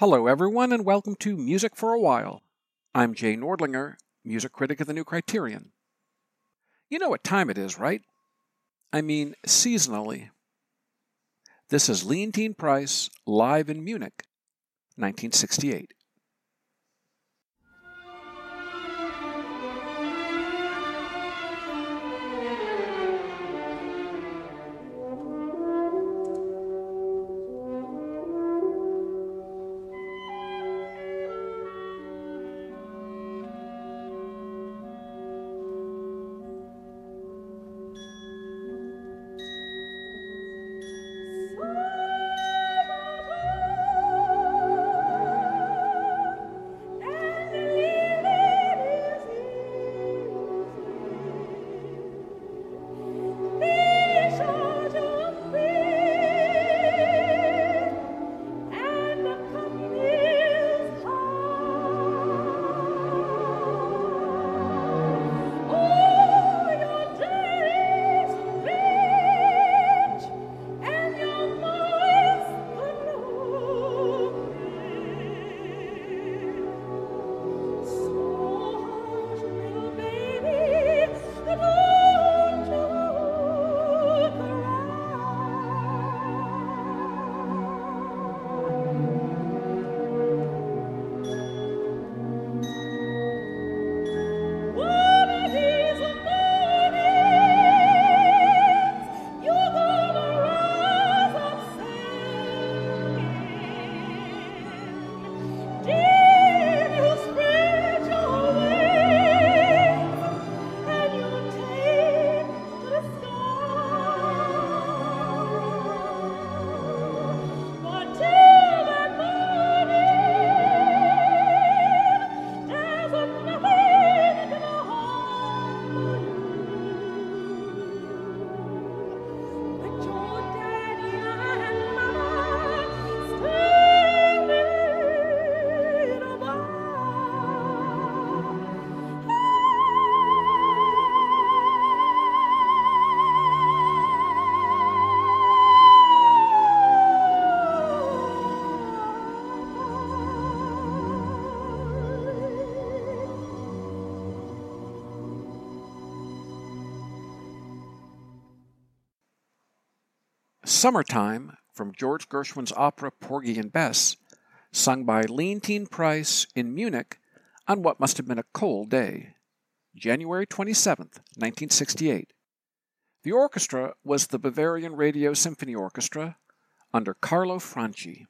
Hello, everyone, and welcome to Music for a While. I'm Jay Nordlinger, music critic of the New Criterion. You know what time it is, right? I mean, seasonally. This is Leontyne Price live in Munich, 1968. Summertime from George Gershwin's opera Porgy and Bess, sung by Leontyne Price in Munich on what must have been a cold day, January 27, 1968. The orchestra was the Bavarian Radio Symphony Orchestra under Carlo Franci.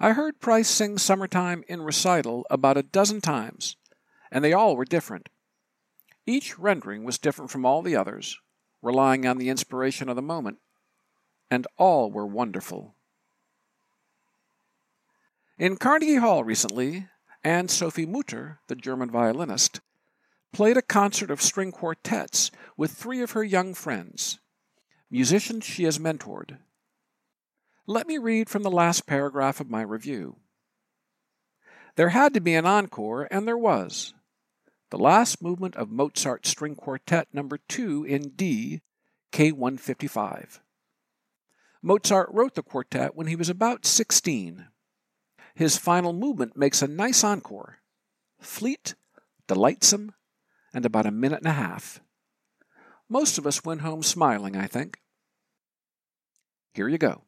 I heard Price sing Summertime in recital about a dozen times, and they all were different. Each rendering was different from all the others, relying on the inspiration of the moment and all were wonderful. In Carnegie Hall recently, Anne Sophie Mutter, the German violinist, played a concert of string quartets with three of her young friends, musicians she has mentored. Let me read from the last paragraph of my review. There had to be an encore, and there was. The last movement of Mozart's String Quartet number 2 in D, K155. Mozart wrote the quartet when he was about 16. His final movement makes a nice encore fleet, delightsome, and about a minute and a half. Most of us went home smiling, I think. Here you go.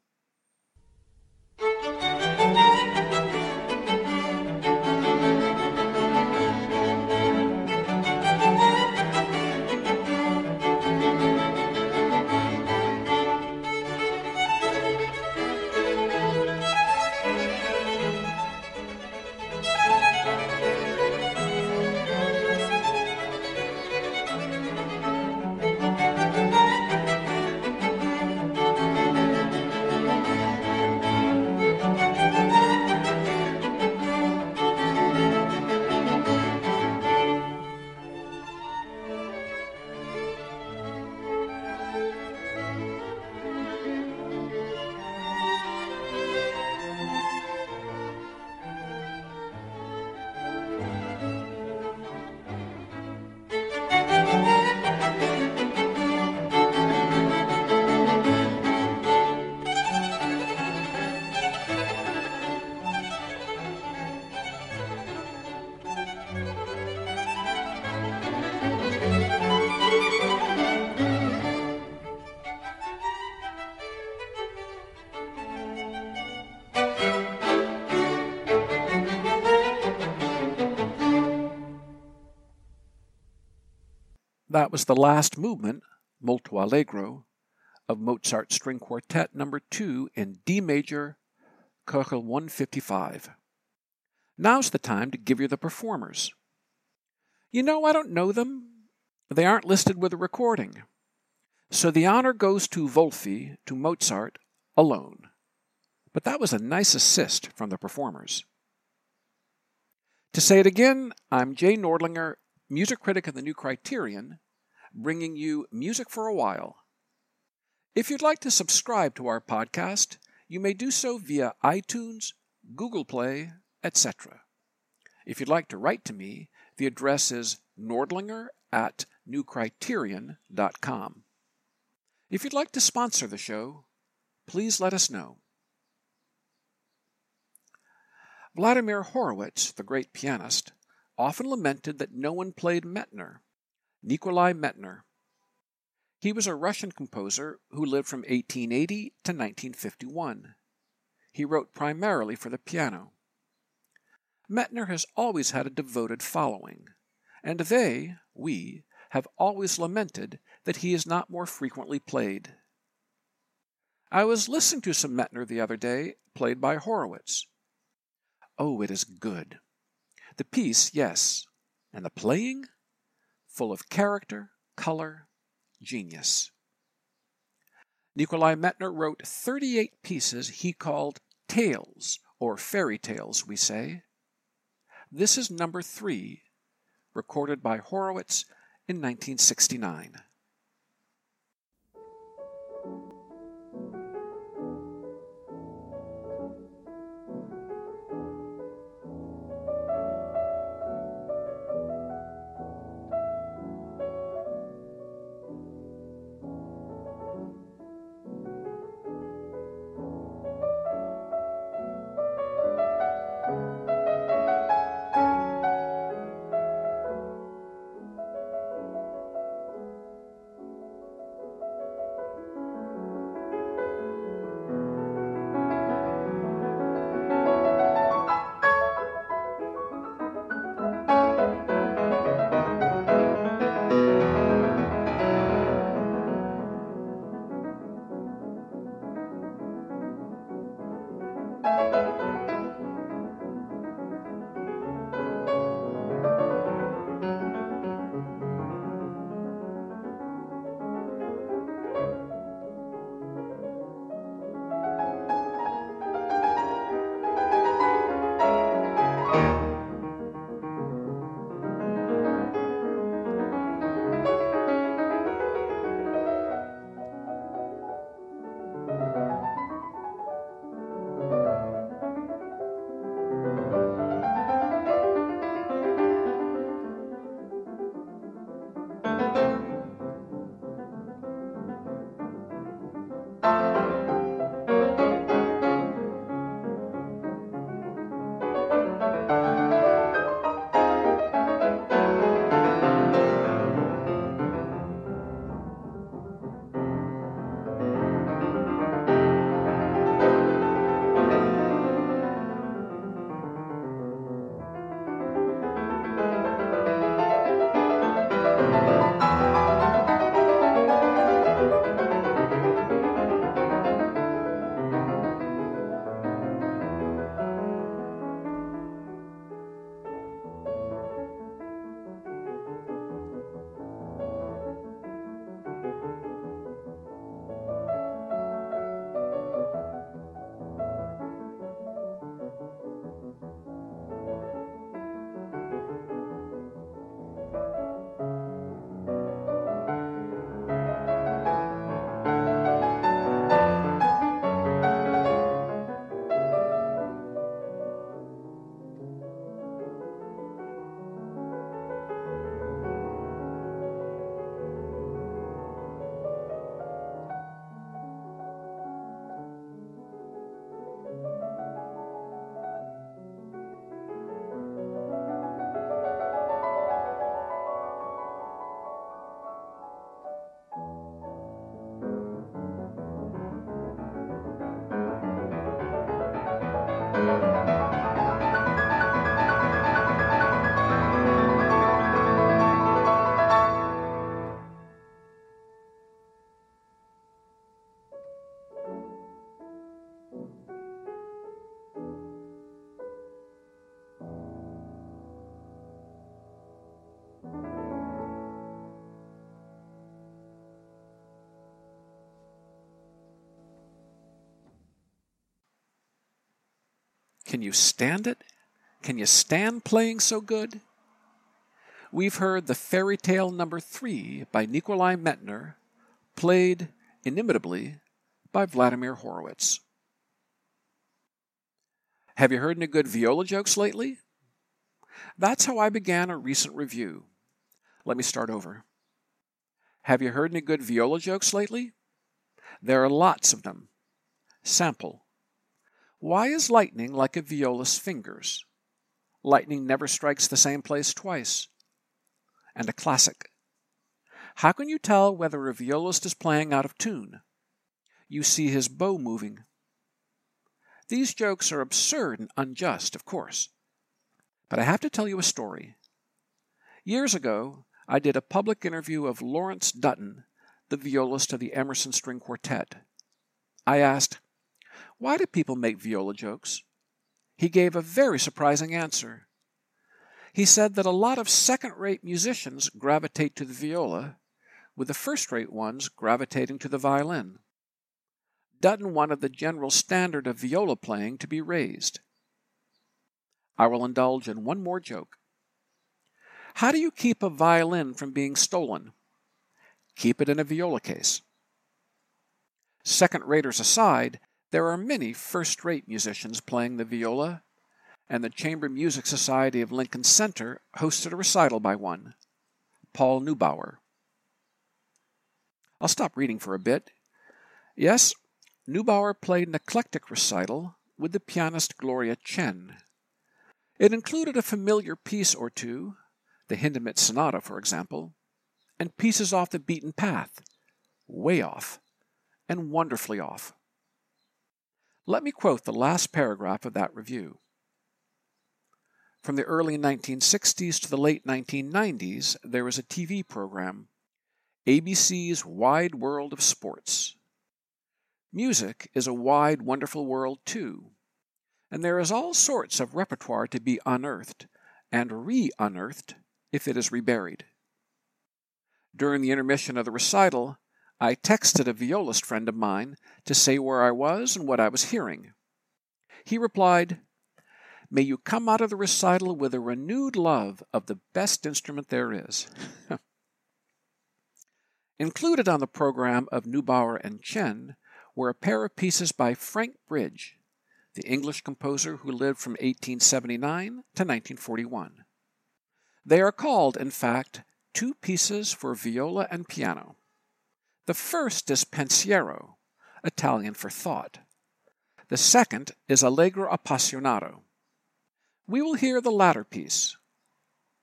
That was the last movement, molto allegro, of Mozart's String Quartet number 2 in D major, Köchel 155. Now's the time to give you the performers. You know, I don't know them. They aren't listed with the recording. So the honor goes to Wolfi, to Mozart, alone. But that was a nice assist from the performers. To say it again, I'm Jay Nordlinger, music critic of the New Criterion, bringing you Music for a While. If you'd like to subscribe to our podcast, you may do so via iTunes, Google Play, etc. If you'd like to write to me, the address is nordlinger at newcriterion.com. If you'd like to sponsor the show, please let us know. Vladimir Horowitz, the great pianist, often lamented that no one played Medtner, Nikolai Medtner. He was a Russian composer who lived from 1880 to 1951. He wrote primarily for the piano. Medtner has always had a devoted following, and they, we, have always lamented that he is not more frequently played. I was listening to some Medtner the other day, played by Horowitz. Oh, it is good. The piece, yes, and the playing, full of character, color, genius. Nikolai Medtner wrote 38 pieces he called tales, or fairy tales, we say. This is number three, recorded by Horowitz in 1969. Can you stand it? Can you stand playing so good? We've heard the fairy tale number three by Nikolai Medtner, played inimitably by Vladimir Horowitz. Have you heard any good viola jokes lately? That's how I began a recent review. Let me start over. Have you heard any good viola jokes lately? There are lots of them. Sample. Why is lightning like a viola's fingers? Lightning never strikes the same place twice. And a classic. How can you tell whether a violist is playing out of tune? You see his bow moving. These jokes are absurd and unjust, of course. But I have to tell you a story. Years ago, I did a public interview of Lawrence Dutton, the violist of the Emerson String Quartet. I asked, Why do people make viola jokes? he gave a very surprising answer. He said that a lot of second rate musicians gravitate to the viola, with the first rate ones gravitating to the violin. Dutton wanted the general standard of viola playing to be raised. I will indulge in one more joke. How do you keep a violin from being stolen? Keep it in a viola case. Second raters aside, there are many first rate musicians playing the viola, and the Chamber Music Society of Lincoln Center hosted a recital by one, Paul Neubauer. I'll stop reading for a bit. Yes, Neubauer played an eclectic recital with the pianist Gloria Chen. It included a familiar piece or two, the Hindemith Sonata, for example, and pieces off the beaten path, way off, and wonderfully off. Let me quote the last paragraph of that review. From the early 1960s to the late 1990s, there was a TV program, ABC's Wide World of Sports. Music is a wide, wonderful world, too, and there is all sorts of repertoire to be unearthed and re unearthed if it is reburied. During the intermission of the recital, I texted a violist friend of mine to say where I was and what I was hearing. He replied, May you come out of the recital with a renewed love of the best instrument there is. Included on the program of Neubauer and Chen were a pair of pieces by Frank Bridge, the English composer who lived from 1879 to 1941. They are called, in fact, Two Pieces for Viola and Piano. The first is pensiero, Italian for thought. The second is allegro appassionato. We will hear the latter piece.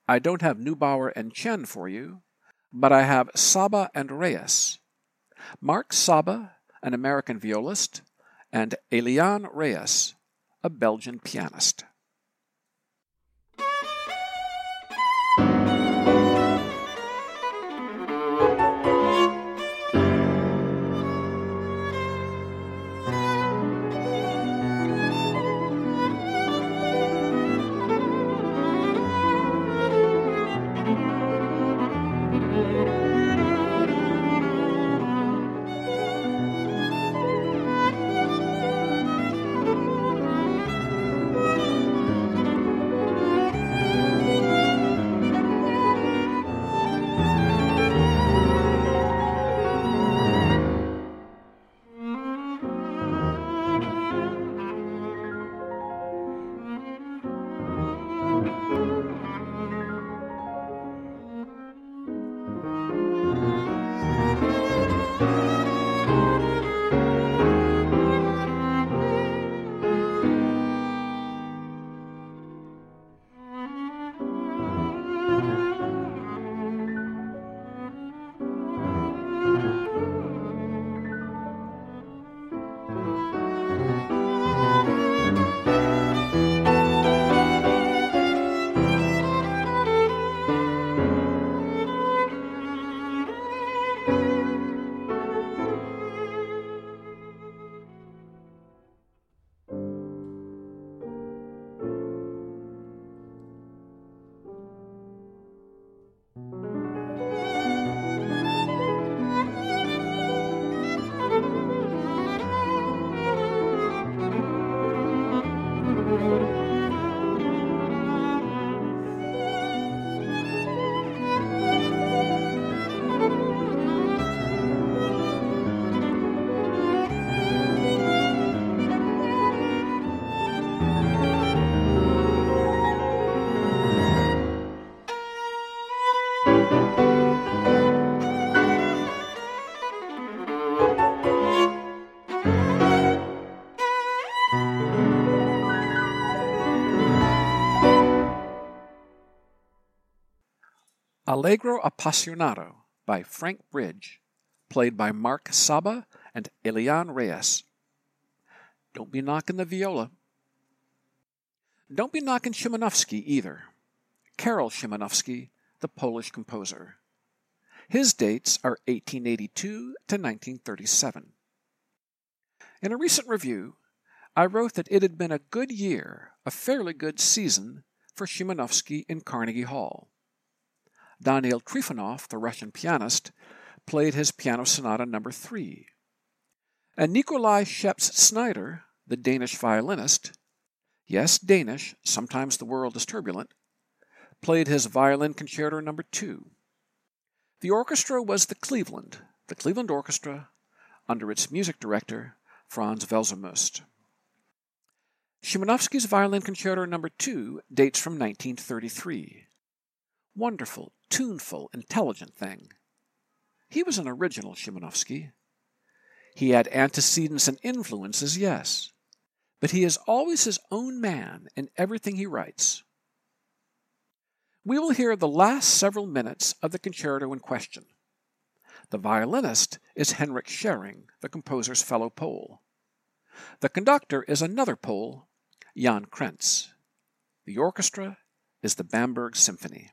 I don't have Neubauer and Chen for you, but I have Saba and Reyes. Mark Saba, an American violist, and Eliane Reyes, a Belgian pianist. Allegro Appassionato by Frank Bridge, played by Mark Saba and Eliane Reyes. Don't be knocking the viola. Don't be knocking Szymanowski either. Karol Szymanowski, the Polish composer. His dates are 1882 to 1937. In a recent review, I wrote that it had been a good year, a fairly good season, for Szymanowski in Carnegie Hall. Daniil Trifonov, the Russian pianist, played his Piano Sonata No. 3. And Nikolaj Szeps-Znaider, the Danish violinist, yes, Danish, sometimes the world is turbulent, played his Violin Concerto No. 2. The orchestra was the Cleveland, the Cleveland Orchestra, under its music director, Franz Welser-Möst. Szymanowski's Violin Concerto No. 2 dates from 1933. Wonderful, tuneful, intelligent thing. He was an original Szymanowski. He had antecedents and influences, yes, but he is always his own man in everything he writes. We will hear the last several minutes of the concerto in question. The violinist is Henryk Szeryng, the composer's fellow Pole. The conductor is another Pole, Jan Krenz. The orchestra is the Bamberg Symphony.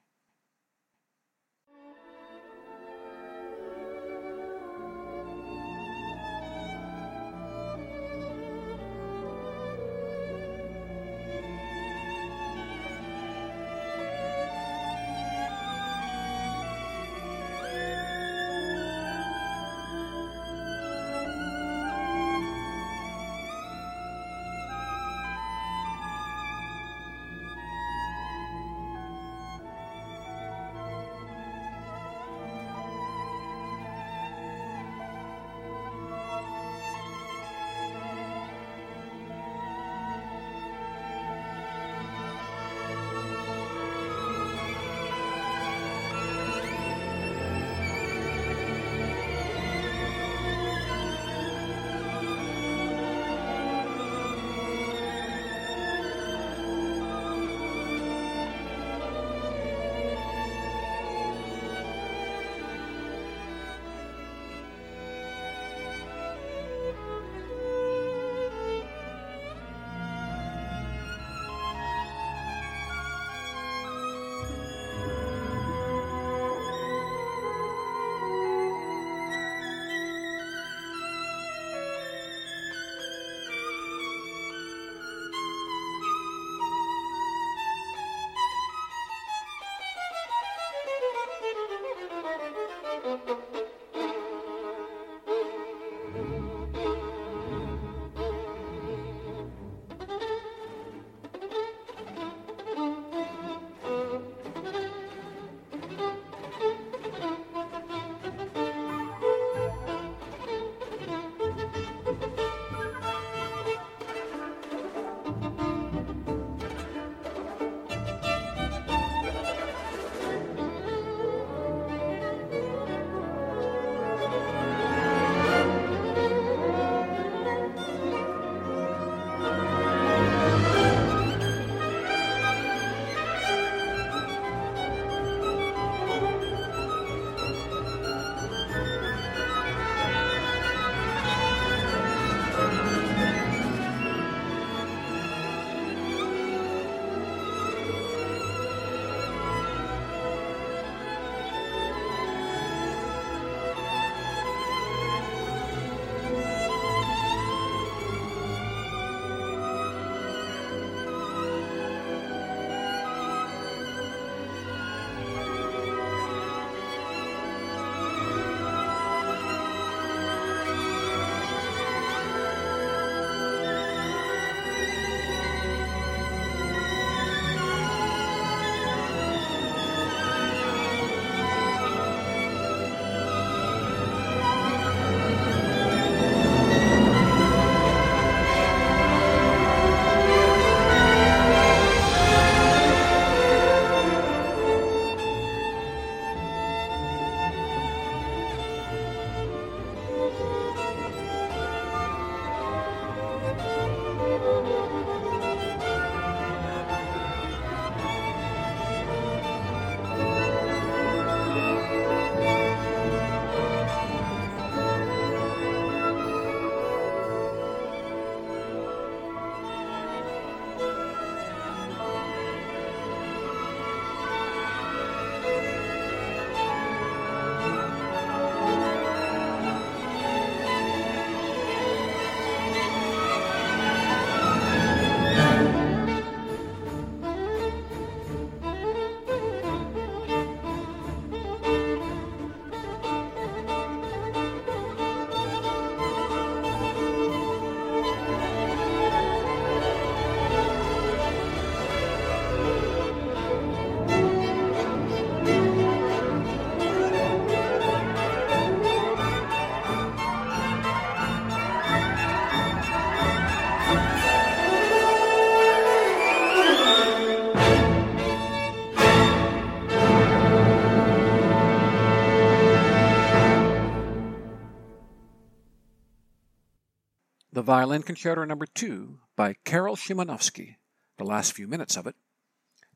Violin Concerto No. 2 by Karol Szymanowski, the last few minutes of it,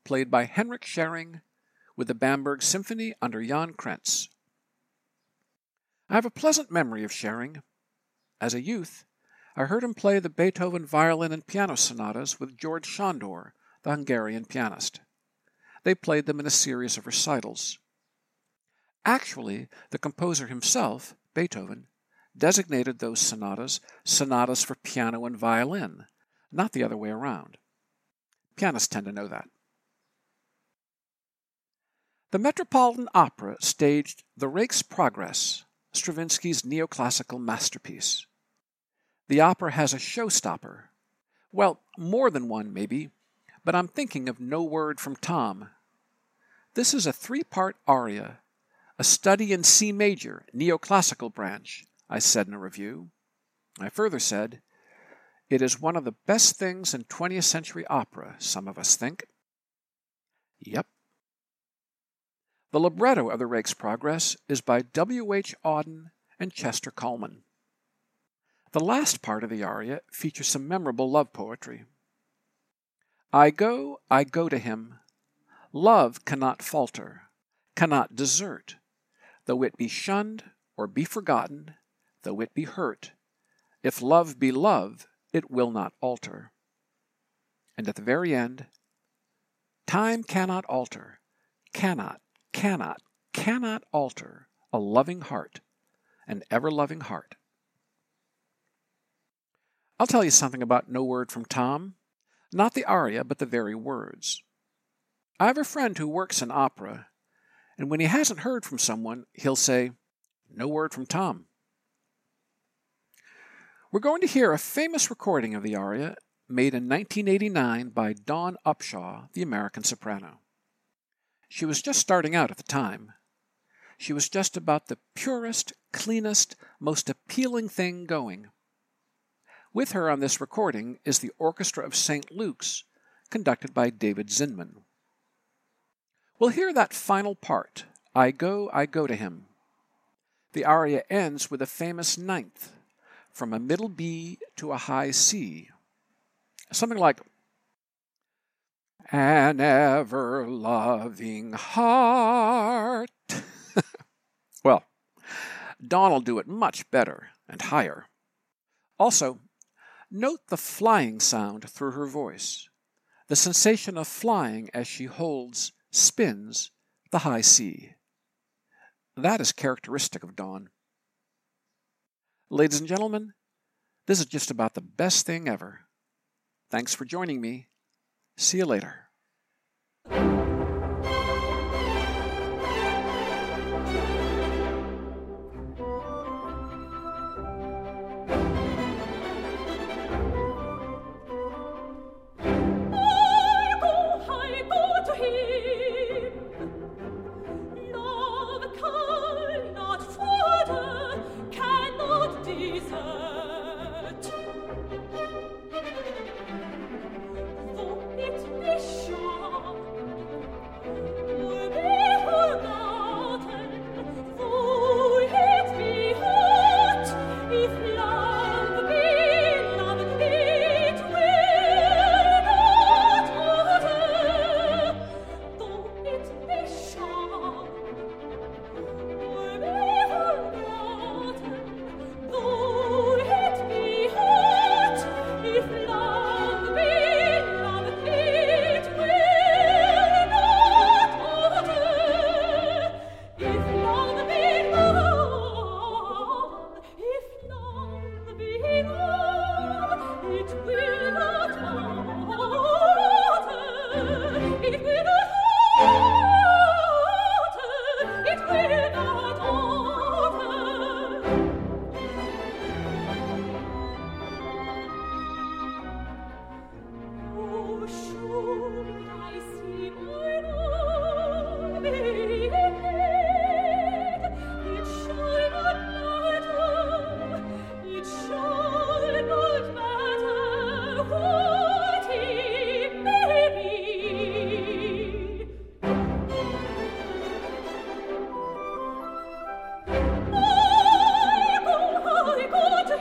played by Henryk Szeryng with the Bamberg Symphony under Jan Krenz. I have a pleasant memory of Szeryng. As a youth, I heard him play the Beethoven violin and piano sonatas with George Sándor, the Hungarian pianist. They played them in a series of recitals. Actually, the composer himself, Beethoven, designated those sonatas sonatas for piano and violin, not the other way around. Pianists tend to know that. The Metropolitan Opera staged The Rake's Progress, Stravinsky's neoclassical masterpiece. The opera has a showstopper. Well, more than one, maybe, but I'm thinking of No Word from Tom. This is a three part aria, a study in C major, neoclassical branch, I said in a review. I further said, It is one of the best things in 20th century opera, some of us think. Yep. The libretto of The Rake's Progress is by W. H. Auden and Chester Kallman. The last part of the aria features some memorable love poetry. I go, I go to him. Love cannot falter, cannot desert, though it be shunned or be forgotten, though it be hurt. If love be love, it will not alter. And at the very end, time cannot alter, cannot, cannot, cannot alter a loving heart, an ever loving heart. I'll tell you something about No Word from Tom. Not the aria, but the very words. I have a friend who works in opera, and when he hasn't heard from someone, he'll say, No word from Tom. We're going to hear a famous recording of the aria made in 1989 by Dawn Upshaw, the American soprano. She was just starting out at the time. She was just about the purest, cleanest, most appealing thing going. With her on this recording is the Orchestra of St. Luke's, conducted by David Zinman. We'll hear that final part, I go, I go to him. The aria ends with a famous ninth, from a middle B to a high C. Something like, An ever loving heart. well, Dawn'll do it much better and higher. Also, note the flying sound through her voice, the sensation of flying as she holds, spins, the high C. That is characteristic of Dawn. Ladies and gentlemen, this is just about the best thing ever. Thanks for joining me. See you later.